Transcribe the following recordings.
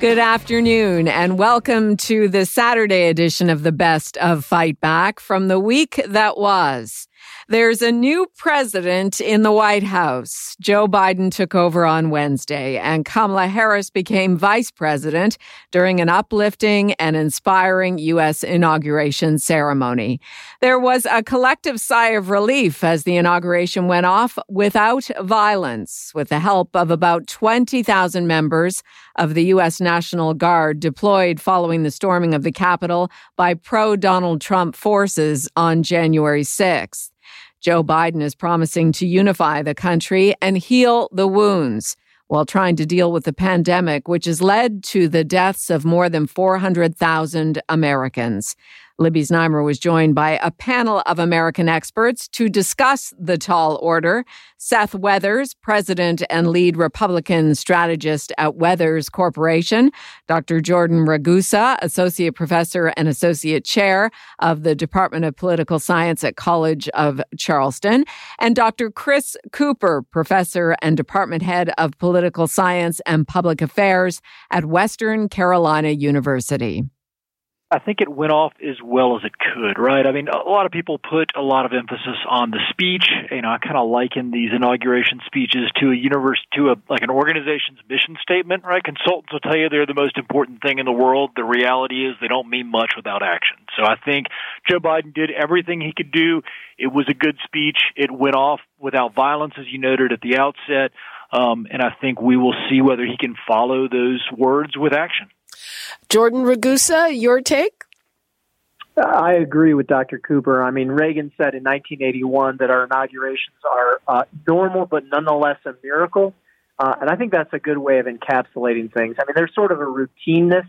Good afternoon, and welcome to the Saturday edition of the Best of Fight Back from the week that was. There's a new president in the White House. Joe Biden took over on Wednesday, and Kamala Harris became vice president during an uplifting and inspiring U.S. inauguration ceremony. There was a collective sigh of relief as the inauguration went off without violence, with the help of about 20,000 members of the U.S. National Guard deployed following the storming of the Capitol by pro Donald Trump forces on January 6th. Joe Biden is promising to unify the country and heal the wounds while trying to deal with the pandemic, which has led to the deaths of more than 400,000 Americans. Libby Znaimer was joined by a panel of American experts to discuss the tall order. Seth Weathers, president and lead Republican strategist at Weathers Corporation, Dr. Jordan Ragusa, associate professor and associate chair of the Department of Political Science at College of Charleston, and Dr. Chris Cooper, professor and department head of political science and public affairs at Western Carolina University. I think it went off as well as it could, right? I mean, a lot of people put a lot of emphasis on the speech. You know, I kind of liken these inauguration speeches to a universe, to a like an organization's mission statement, right? Consultants will tell you they're the most important thing in the world. The reality is they don't mean much without action. So I think Joe Biden did everything he could do. It was a good speech. It went off without violence, as you noted at the outset. Um, and I think we will see whether he can follow those words with action. Jordan Ragusa, your take? I agree with Dr. Cooper. I mean, Reagan said in 1981 that our inaugurations are uh, normal, but nonetheless a miracle. Uh, and I think that's a good way of encapsulating things. I mean, there's sort of a routineness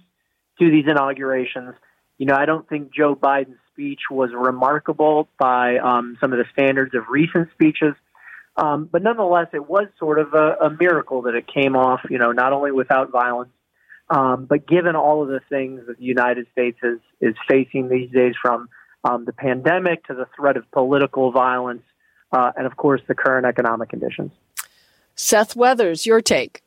to these inaugurations. You know, I don't think Joe Biden's speech was remarkable by um, some of the standards of recent speeches. Um, but nonetheless, it was sort of a, a miracle that it came off, you know, not only without violence, um, but given all of the things that the United States is, is facing these days from um, the pandemic to the threat of political violence, uh, and of course the current economic conditions. Seth Weathers, your take.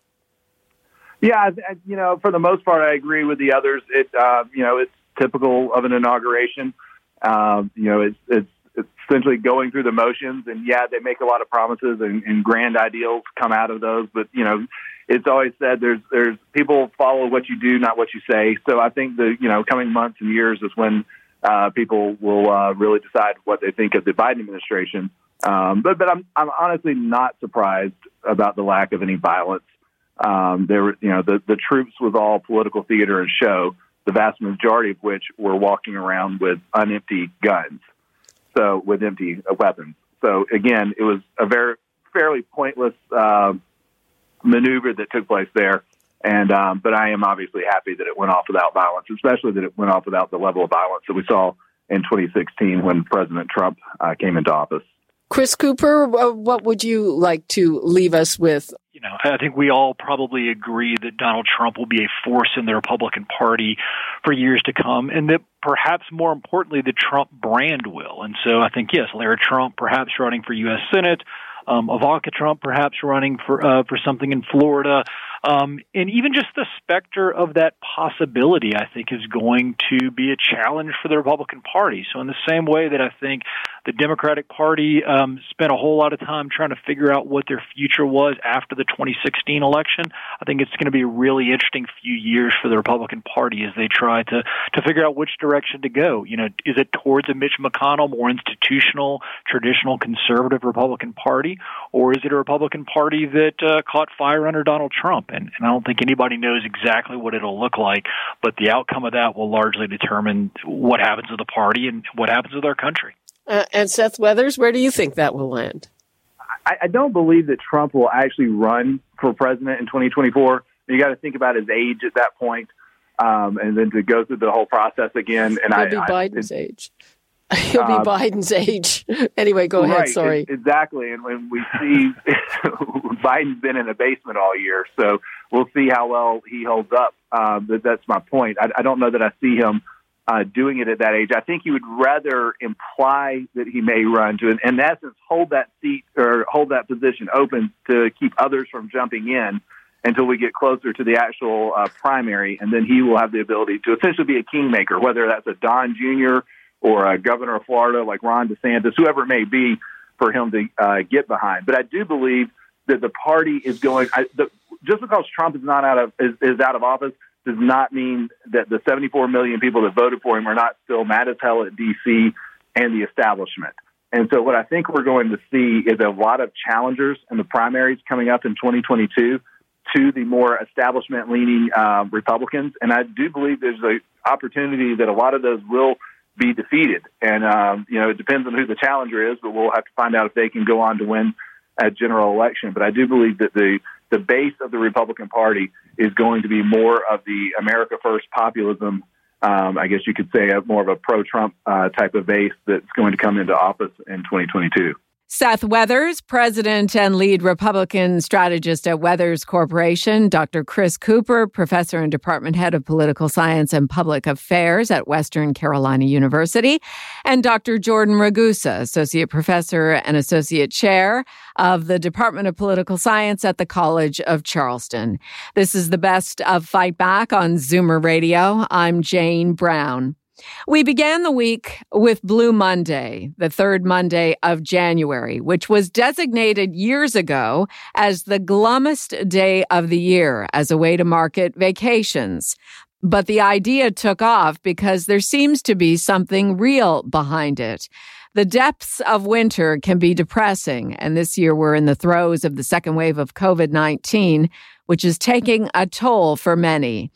Yeah, you know, for the most part, I agree with the others. It, uh, you know, it's typical of an inauguration. Um, you know, it's, it's, it's essentially going through the motions, and yeah, they make a lot of promises and, and grand ideals come out of those. But you know, it's always said there's there's people follow what you do, not what you say. So I think the you know coming months and years is when uh, people will uh, really decide what they think of the Biden administration. Um, but but I'm I'm honestly not surprised about the lack of any violence. Um, there you know the the troops was all political theater and show. The vast majority of which were walking around with unempty guns, so with empty weapons. So again, it was a very fairly pointless. Uh, maneuver that took place there. And um, but I am obviously happy that it went off without violence, especially that it went off without the level of violence that we saw in 2016 when President Trump uh, came into office. Chris Cooper, what would you like to leave us with? You know, I think we all probably agree that Donald Trump will be a force in the Republican Party for years to come, and that perhaps more importantly, the Trump brand will. And so I think, yes, Lara Trump perhaps running for U.S. Senate, um, Ivanka Trump perhaps running for uh, for something in Florida, um, and even just the specter of that possibility, I think, is going to be a challenge for the Republican Party. So, in the same way that I think the Democratic Party um, spent a whole lot of time trying to figure out what their future was after the 2016 election, I think it's going to be a really interesting few years for the Republican Party as they try to to figure out which direction to go. You know, is it towards a Mitch McConnell, more institutional, traditional conservative Republican Party, or is it a Republican Party that uh, caught fire under Donald Trump? And, and I don't think anybody knows exactly what it'll look like, but the outcome of that will largely determine what happens with the party and what happens with our country. Uh, and Seth Weathers, where do you think that will land? I, I don't believe that Trump will actually run for president in 2024. You got to think about his age at that point, um, and then to go through the whole process again. And He'll I, be Biden's I, age. He'll be uh, Biden's age. anyway, go right, ahead. Sorry. Exactly. And when we see Biden's been in the basement all year, so we'll see how well he holds up. Uh, that's my point. I, I don't know that I see him uh, doing it at that age. I think he would rather imply that he may run to, in essence, hold that seat or hold that position open to keep others from jumping in until we get closer to the actual uh, primary, and then he will have the ability to essentially be a kingmaker, whether that's a Don Jr. or a governor of Florida like Ron DeSantis, whoever it may be, for him to uh, get behind. But I do believe that the party is going. I, the, just because Trump is not out of is, is out of office does not mean that the 74 million people that voted for him are not still mad as hell at DC and the establishment. And so, what I think we're going to see is a lot of challengers in the primaries coming up in 2022 to the more establishment leaning uh, Republicans. And I do believe there's an opportunity that a lot of those will be defeated. And, um, you know, it depends on who the challenger is, but we'll have to find out if they can go on to win a general election. But I do believe that the, the base of the Republican Party is going to be more of the America First populism. Um, I guess you could say more of a pro Trump uh, type of base that's going to come into office in 2022. Seth Weathers, president and lead Republican strategist at Weathers Corporation, Dr. Chris Cooper, professor and department head of political science and public affairs at Western Carolina University, and Dr. Jordan Ragusa, associate professor and associate chair of the Department of Political Science at the College of Charleston. This is the best of Fight Back on Zoomer Radio. I'm Jane Brown. We began the week with Blue Monday, the third Monday of January, which was designated years ago as the glummest day of the year as a way to market vacations. But the idea took off because there seems to be something real behind it. The depths of winter can be depressing, and this year we're in the throes of the second wave of COVID 19, which is taking a toll for many.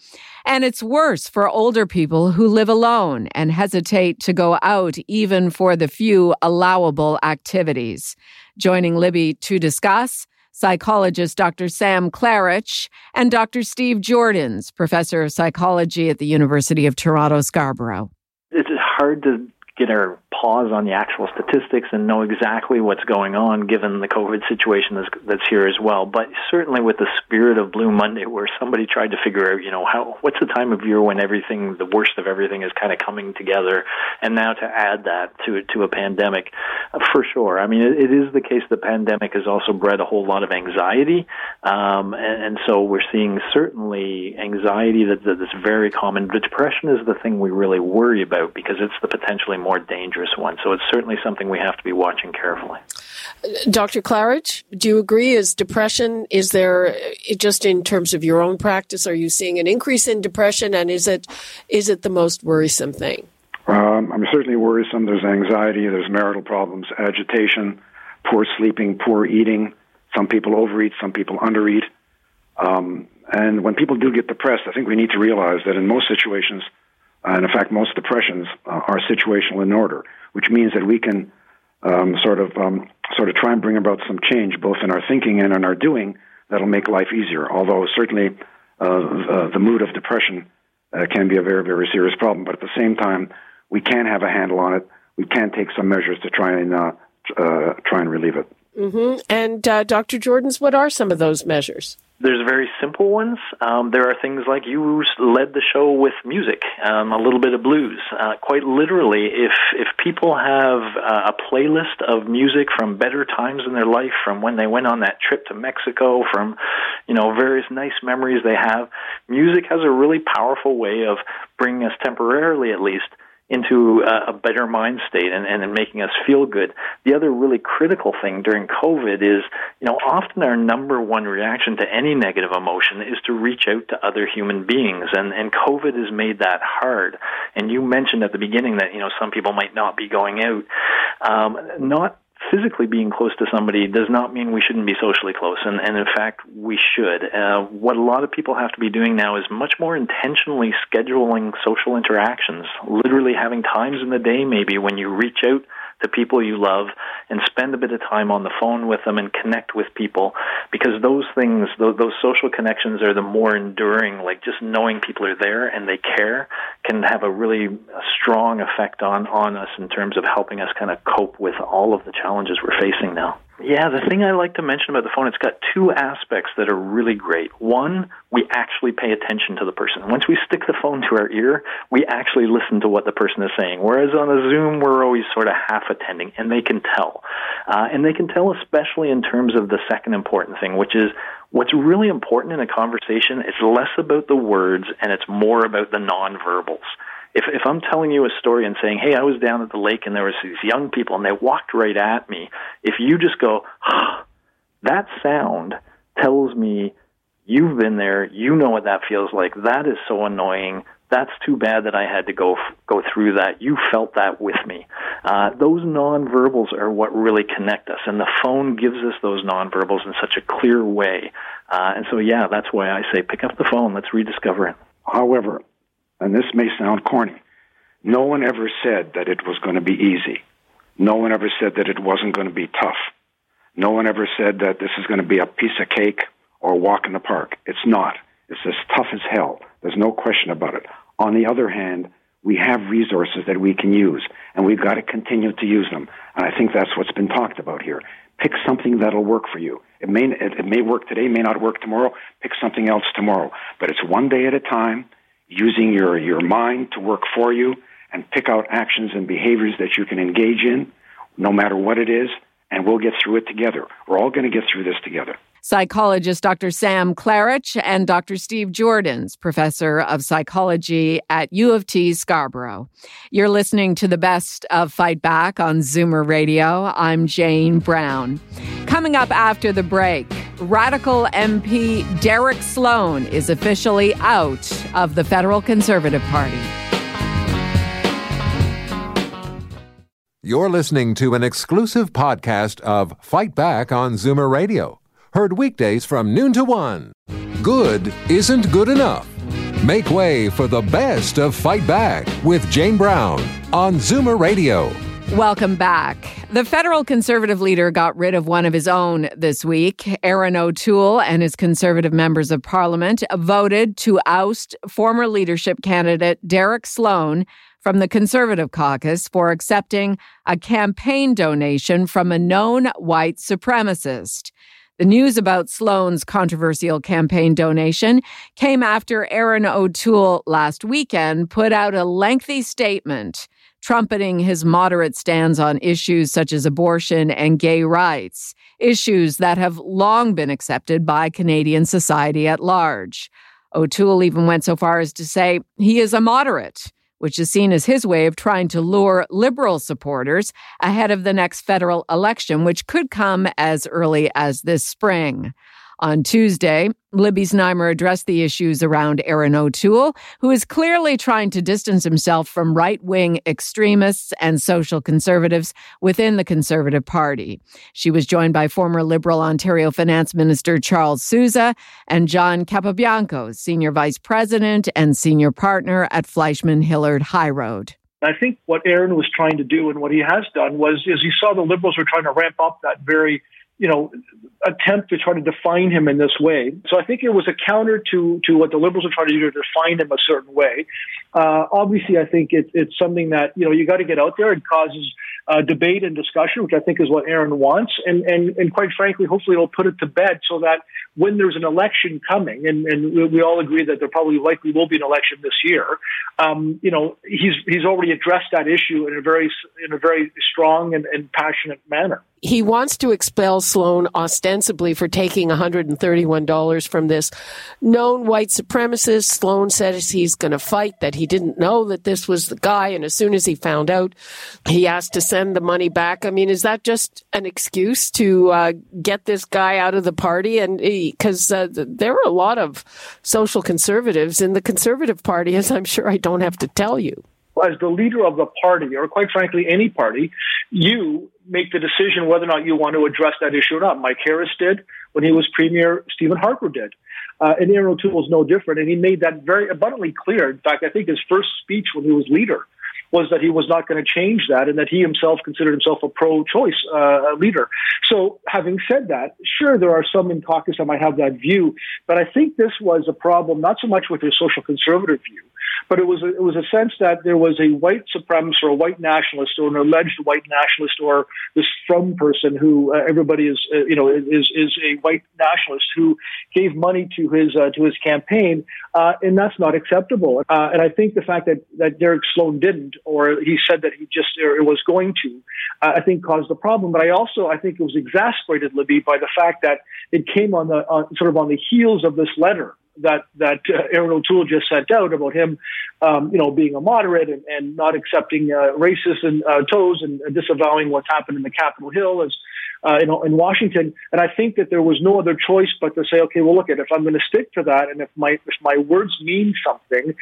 And it's worse for older people who live alone and hesitate to go out even for the few allowable activities. Joining Libby to discuss, psychologist Dr. Sam Klarreich and Dr. Steve Joordens, professor of psychology at the University of Toronto Scarborough. It's hard to get our pause on the actual statistics and know exactly what's going on given the COVID situation that's, that's here as well. But certainly with the spirit of Blue Monday, where somebody tried to figure out, you know, how what's the time of year when everything, the worst of everything, is kind of coming together, and now to add that to to a pandemic, uh, for sure. I mean, it, it is the case the pandemic has also bred a whole lot of anxiety, um, and, and so we're seeing certainly anxiety that that's very common. But depression is the thing we really worry about because it's the potentially more dangerous one. So it's certainly something we have to be watching carefully. Dr. Claridge, do you agree? Is depression, is there, just in terms of your own practice, are you seeing an increase in depression and is it, is it the most worrisome thing? Um, I'm certainly worrisome. There's anxiety, there's marital problems, agitation, poor sleeping, poor eating. Some people overeat, some people undereat. Um, and when people do get depressed, I think we need to realize that in most situations, and in fact, most depressions uh, are situational in order, which means that we can um, sort of um, sort of try and bring about some change, both in our thinking and in our doing, that'll make life easier. Although certainly uh, uh, the mood of depression uh, can be a very very serious problem, but at the same time, we can have a handle on it. We can take some measures to try and uh, uh, try and relieve it. Mm-hmm. And Dr. Joordens, what are some of those measures? There's very simple ones. Um, there are things like you led the show with music, um, a little bit of blues. Uh, quite literally, if if people have uh, a playlist of music from better times in their life, from when they went on that trip to Mexico, from you know various nice memories they have, music has a really powerful way of bringing us temporarily, at least, into a, better mind state and, and making us feel good. The other really critical thing during COVID is, you know, often our number one reaction to any negative emotion is to reach out to other human beings, and and COVID has made that hard. And you mentioned at the beginning that you know some people might not be going out. Um, not physically being close to somebody does not mean we shouldn't be socially close, and, and in fact, we should. Uh, what a lot of people have to be doing now is much more intentionally scheduling social interactions, literally having times in the day maybe when you reach out to people you love and spend a bit of time on the phone with them and connect with people because those things, those, those social connections are the more enduring. Like just knowing people are there and they care can have a really strong effect on, on us in terms of helping us kind of cope with all of the challenges we're facing now. Yeah, the thing I like to mention about the phone, it's got two aspects that are really great. One, we actually pay attention to the person. Once we stick the phone to our ear, we actually listen to what the person is saying. Whereas on a Zoom, we're always sort of half attending, and they can tell. Uh, and they can tell especially in terms of the second important thing, which is what's really important in a conversation is less about the words and it's more about the nonverbals if if I'm telling you a story and saying, "Hey, I was down at the lake and there was these young people and they walked right at me," if you just go, oh, "That sound tells me you've been there, you know what that feels like. That is so annoying. That's too bad that I had to go go through that. You felt that with me. Uh, those nonverbals are what really connect us, and the phone gives us those nonverbals in such a clear way. Uh, and so, yeah, that's why I say pick up the phone. Let's rediscover it. However, and this may sound corny, no one ever said that it was going to be easy. No one ever said that it wasn't going to be tough. No one ever said that this is going to be a piece of cake or a walk in the park. It's not. It's as tough as hell. There's no question about it. On the other hand, we have resources that we can use, and we've got to continue to use them. And I think that's what's been talked about here. Pick something that'll work for you. It may, it, it may work today, may not work tomorrow. Pick something else tomorrow. But it's one day at a time using your, your mind to work for you and pick out actions and behaviors that you can engage in, no matter what it is, and we'll get through it together. We're all going to get through this together. Psychologist Dr. Sam Klarreich and Dr. Steve Joordens, professor of psychology at U of T Scarborough. You're listening to the best of Fight Back on Zoomer Radio. I'm Jane Brown. Coming up after the break, radical MP Derek Sloan is officially out of the federal Conservative Party. You're listening to an exclusive podcast of Fight Back on Zoomer Radio, heard weekdays from noon to one. Good isn't good enough. Make way for the best of Fight Back with Jane Brown on Zoomer Radio. Welcome back. The federal conservative leader got rid of one of his own this week. Erin O'Toole and his conservative members of parliament voted to oust former leadership candidate Derek Sloan from the Conservative caucus for accepting a campaign donation from a known white supremacist. The news about Sloan's controversial campaign donation came after Erin O'Toole last weekend put out a lengthy statement trumpeting his moderate stands on issues such as abortion and gay rights, issues that have long been accepted by Canadian society at large. O'Toole even went so far as to say he is a moderate which is seen as his way of trying to lure liberal supporters ahead of the next federal election, which could come as early as this spring. On Tuesday, Libby Znaimer addressed the issues around Erin O'Toole, who is clearly trying to distance himself from right wing extremists and social conservatives within the Conservative Party. She was joined by former Liberal Ontario Finance Minister Charles Sousa and John Capobianco, Senior Vice President and Senior Partner at Fleishman Hillard High Road. I think what Erin was trying to do and what he has done was, is he saw the Liberals were trying to ramp up that very you know, attempt to try to define him in this way. So I think it was a counter to to what the liberals are trying to do to define him a certain way. Uh, obviously, I think it, it's something that you know you got to get out there. It causes uh, debate and discussion, which I think is what Erin wants, and and and quite frankly, hopefully, it'll put it to bed so that when there's an election coming, and, and we all agree that there probably likely will be an election this year, um, you know, he's he's already addressed that issue in a very in a very strong and, and passionate manner. He wants to expel Sloan ostensibly for taking $131 from this known white supremacist. Sloan says he's going to fight, that he didn't know that this was the guy. And as soon as he found out, he asked to send the money back. I mean, is that just an excuse to uh, get this guy out of the party? And because uh, there are a lot of social conservatives in the conservative party, as I'm sure I don't have to tell you as the leader of the party, or quite frankly, any party, you make the decision whether or not you want to address that issue or not. Mike Harris did when he was premier. Stephen Harper did. Uh, and Erin O'Toole is no different. And he made that very abundantly clear. In fact, I think his first speech when he was leader was that he was not going to change that and that he himself considered himself a pro-choice uh, leader. So, having said that, sure, there are some in caucus that might have that view, but I think this was a problem not so much with his social conservative view, but it was a, it was a sense that there was a white supremacist or a white nationalist or an alleged white nationalist or this from person who uh, everybody is uh, you know is is a white nationalist who gave money to his uh, to his campaign, uh, and that's not acceptable. Uh, and I think the fact that that Derek Sloan didn't, or he said that he just or was going to, uh, I think caused the problem. But I also I think it was exasperated, Libby, by the fact that it came on the sort of on the heels of this letter that that uh, Erin O'Toole just sent out about him, um, you know, being a moderate and, and not accepting uh, racist and uh, toes and disavowing what's happened in the Capitol Hill as uh, you know, in Washington. And I think that there was no other choice but to say, okay, well, look at if I'm going to stick to that, and if my if my words mean something,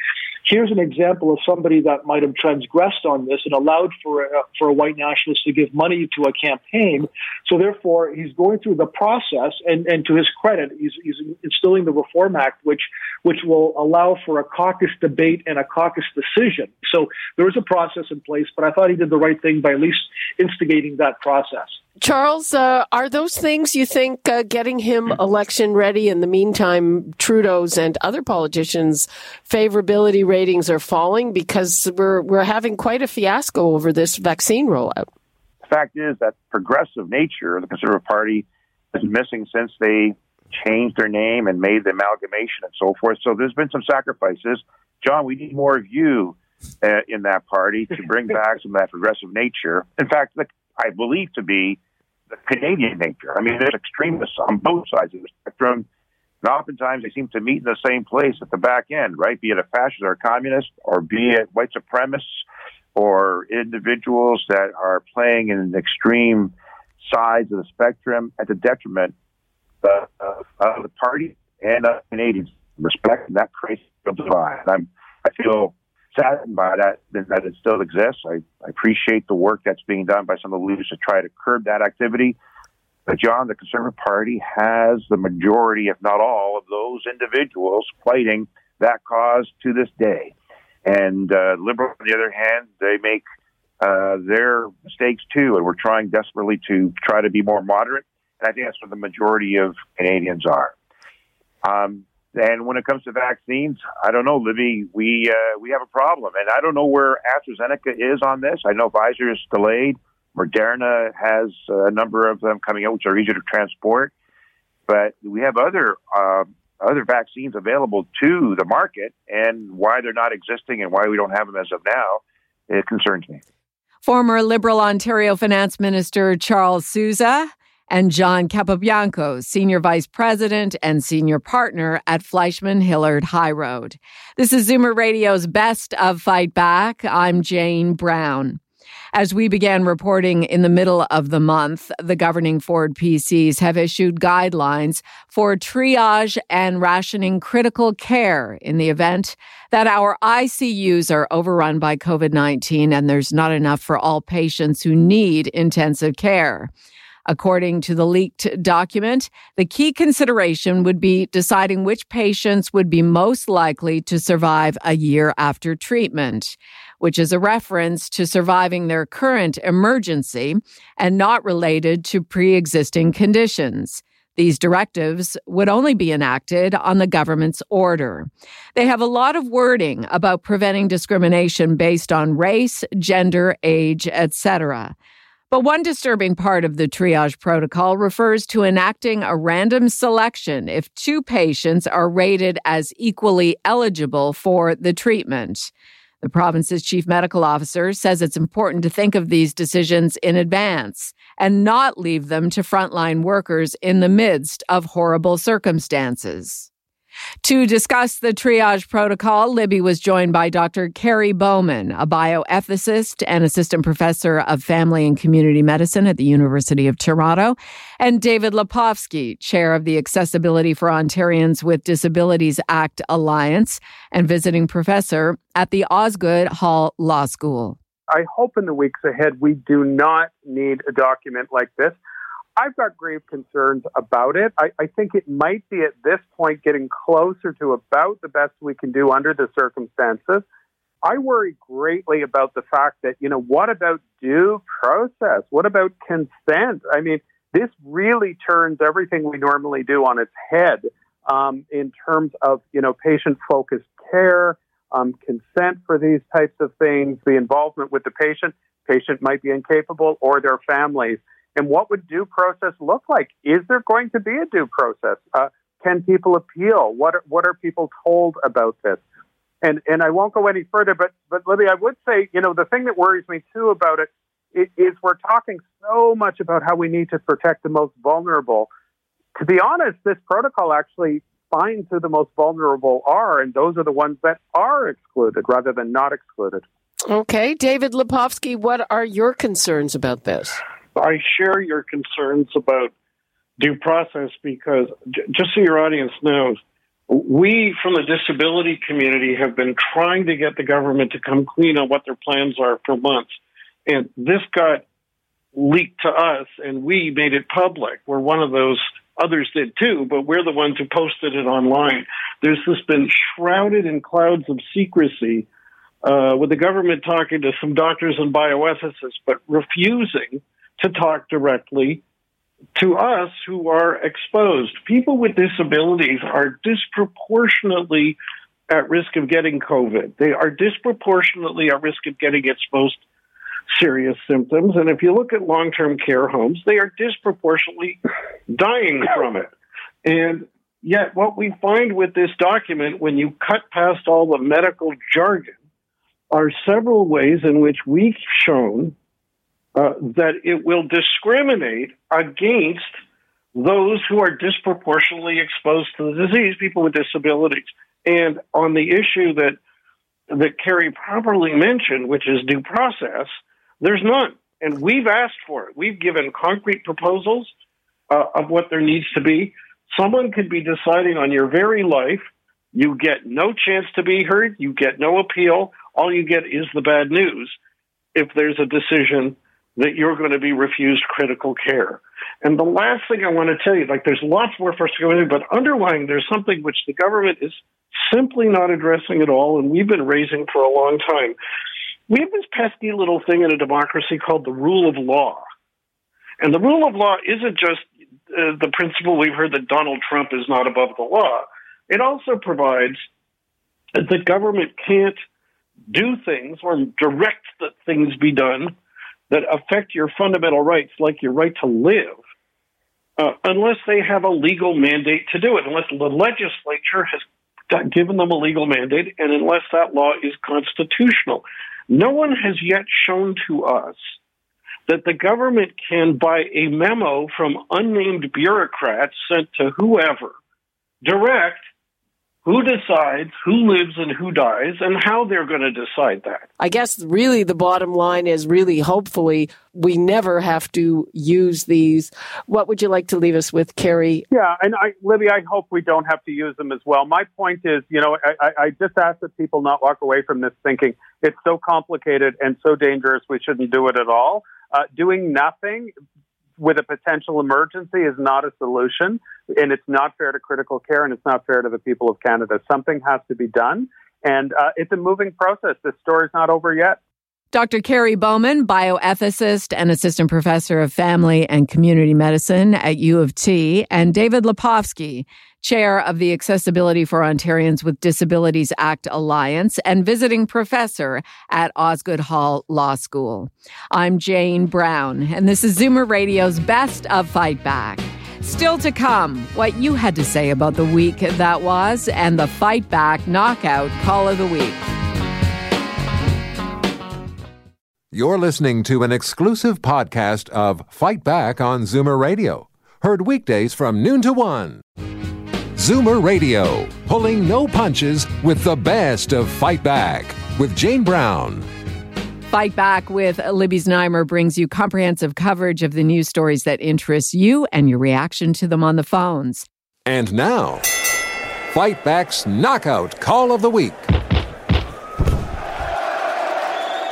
here's an example of somebody that might have transgressed on this and allowed for a, for a white nationalist to give money to a campaign. So therefore, he's going through the process, and, and to his credit, he's, he's instilling the Reform Act, which which will allow for a caucus debate and a caucus decision. So there is a process in place, but I thought he did the right thing by at least instigating that process. Charles, uh, are those things you think uh, getting him election ready? In the meantime, Trudeau's and other politicians' favorability ratings are falling because we're we're having quite a fiasco over this vaccine rollout. The fact is that progressive nature of the Conservative Party is missing since they changed their name and made the amalgamation and so forth. So there's been some sacrifices. John, we need more of you uh, in that party to bring back some of that progressive nature. In fact, the, I believe to be the Canadian nature. I mean, there's extremists on both sides of the spectrum, and oftentimes they seem to meet in the same place at the back end, right? Be it a fascist or a communist, or be it white supremacists, or individuals that are playing in extreme sides of the spectrum at the detriment of, of the party and of Canadians. Respect and that creates a divide. I'm, I feel saddened by that that it still exists. I, I appreciate the work that's being done by some of the leaders to try to curb that activity. But John, the Conservative Party has the majority, if not all, of those individuals fighting that cause to this day. And uh, Liberals, on the other hand, they make uh, their mistakes too, and we're trying desperately to try to be more moderate. And I think that's what the majority of Canadians are. Um, and when it comes to vaccines, I don't know, Libby. We uh, we have a problem, and I don't know where AstraZeneca is on this. I know Pfizer is delayed. Moderna has a number of them coming out, which are easier to transport. But we have other uh, other vaccines available to the market, and why they're not existing and why we don't have them as of now, it concerns me. Former Liberal Ontario Finance Minister Charles Sousa and John Capobianco, Senior Vice President and Senior Partner at Fleishman Hillard High Road. This is Zoomer Radio's Best of Fight Back. I'm Jane Brown. As we began reporting in the middle of the month, the governing Ford PCs have issued guidelines for triage and rationing critical care in the event that our ICUs are overrun by COVID 19 and there's not enough for all patients who need intensive care. According to the leaked document, the key consideration would be deciding which patients would be most likely to survive a year after treatment, which is a reference to surviving their current emergency and not related to pre existing conditions. These directives would only be enacted on the government's order. They have a lot of wording about preventing discrimination based on race, gender, age, etc. But one disturbing part of the triage protocol refers to enacting a random selection if two patients are rated as equally eligible for the treatment. The province's chief medical officer says it's important to think of these decisions in advance and not leave them to frontline workers in the midst of horrible circumstances. To discuss the triage protocol, Libby was joined by Dr. Kerry Bowman, a bioethicist and assistant professor of family and community medicine at the University of Toronto, and David Lepofsky, chair of the Accessibility for Ontarians with Disabilities Act Alliance and visiting professor at the Osgoode Hall Law School. I hope in the weeks ahead we do not need a document like this. I've got grave concerns about it. I, I, think it might be at this point getting closer to about the best we can do under the circumstances. I worry greatly about the fact that, you know, what about due process? What about consent? I mean, this really turns everything we normally do on its head um, in terms of, you know, patient focused care, um, consent for these types of things, the involvement with the patient. Patient might be incapable or their families. And what would due process look like? Is there going to be a due process? Uh, can people appeal? What are, what are people told about this? And and I won't go any further, but but Libby, I would say, you know, the thing that worries me too about it is we're talking so much about how we need to protect the most vulnerable. To be honest, this protocol actually finds who the most vulnerable are, and those are the ones that are excluded rather than not excluded. Okay, David Lepofsky, what are your concerns about this? I share your concerns about due process because, just so your audience knows, we from the disability community have been trying to get the government to come clean on what their plans are for months. And this got leaked to us and we made it public. We're one of those others did too, but we're the ones who posted it online. There's just been shrouded in clouds of secrecy uh, with the government talking to some doctors and bioethicists, but refusing to talk directly to us who are exposed. People with disabilities are disproportionately at risk of getting COVID. They are disproportionately at risk of getting exposed serious symptoms. And if you look at long term care homes, they are disproportionately dying from it. And yet, what we find with this document, when you cut past all the medical jargon, are several ways in which we've shown uh, that it will discriminate against those who are disproportionately exposed to the disease, people with disabilities. And on the issue that that Kerry properly mentioned, which is due process, there's none. And we've asked for it. We've given concrete proposals uh, of what there needs to be. Someone could be deciding on your very life. You get no chance to be heard. You get no appeal. All you get is the bad news if there's a decision that you're going to be refused critical care. And the last thing I want to tell you, like there's lots more for us to go into, but underlying there's something which the government is simply not addressing at all, and we've been raising for a long time. We have this pesky little thing in a democracy called the rule of law. And the rule of law isn't just uh, the principle we've heard that Donald Trump is not above the law. It also provides that the government can't do things or direct that things be done that affect your fundamental rights, like your right to live, uh, unless they have a legal mandate to do it, unless the legislature has given them a legal mandate, and unless that law is constitutional. No one has yet shown to us that the government can, by a memo from unnamed bureaucrats sent to whoever, direct who decides who lives and who dies and how they're going to decide that. I guess really the bottom line is really hopefully we never have to use these. What would you like to leave us with, Kerry? Yeah, and I, Libby, I hope we don't have to use them as well. My point is, you know, I, I just ask that people not walk away from this thinking it's so complicated and so dangerous we shouldn't do it at all. Uh, doing nothing with a potential emergency is not a solution, and it's not fair to critical care, and it's not fair to the people of Canada. Something has to be done, and uh, it's a moving process. This story's not over yet. Dr. Kerry Bowman, bioethicist and assistant professor of family and community medicine at U of T, and David Lepofsky, chair of the Accessibility for Ontarians with Disabilities Act Alliance and visiting professor at Osgoode Hall Law School. I'm Jane Brown, and this is Zoomer Radio's Best of Fight Back. Still to come, what you had to say about the week that was and the Fight Back Knockout Call of the Week. You're listening to an exclusive podcast of Fight Back on Zoomer Radio, heard weekdays from noon to one. Zoomer Radio, pulling no punches with the best of Fight Back with Jane Brown. Fight Back with Libby Znaimer brings you comprehensive coverage of the news stories that interest you and your reaction to them on the phones. And now, Fight Back's Knockout Call of the Week.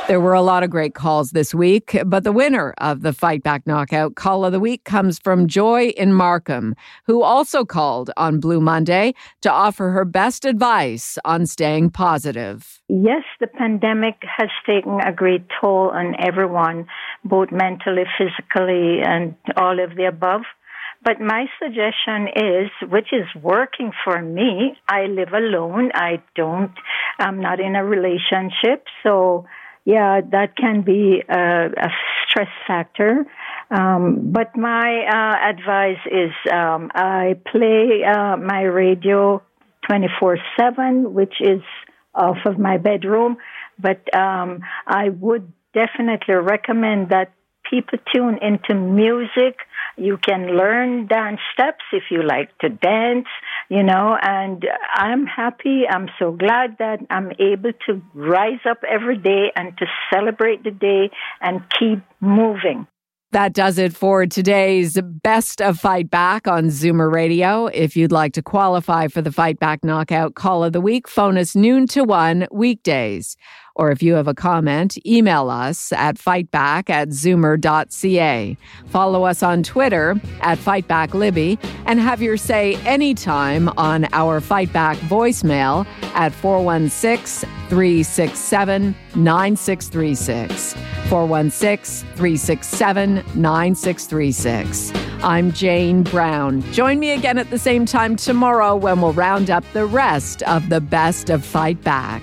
There were a lot of great calls this week, but the winner of the Fight Back Knockout Call of the Week comes from Joy in Markham, who also called on Blue Monday to offer her best advice on staying positive. Yes, the pandemic has taken a great toll on everyone, both mentally, physically, and all of the above. But my suggestion is, which is working for me, I live alone. I don't, I'm not in a relationship. So yeah, that can be a, a stress factor. Um, but my uh, advice is um, I play uh, my radio 24 7, which is off of my bedroom. But um, I would definitely recommend that people tune into music. You can learn dance steps if you like to dance, you know, and I'm happy. I'm so glad that I'm able to rise up every day and to celebrate the day and keep moving. That does it for today's Best of Fight Back on Zoomer Radio. If you'd like to qualify for the Fight Back Knockout Call of the Week, phone us noon to one weekdays. Or if you have a comment, email us at fightback at zoomer.ca. Follow us on Twitter at FightbackLibby and have your say anytime on our Fightback voicemail at 416 367 9636. 416 367 9636. I'm Jane Brown. Join me again at the same time tomorrow when we'll round up the rest of the best of Fight Back.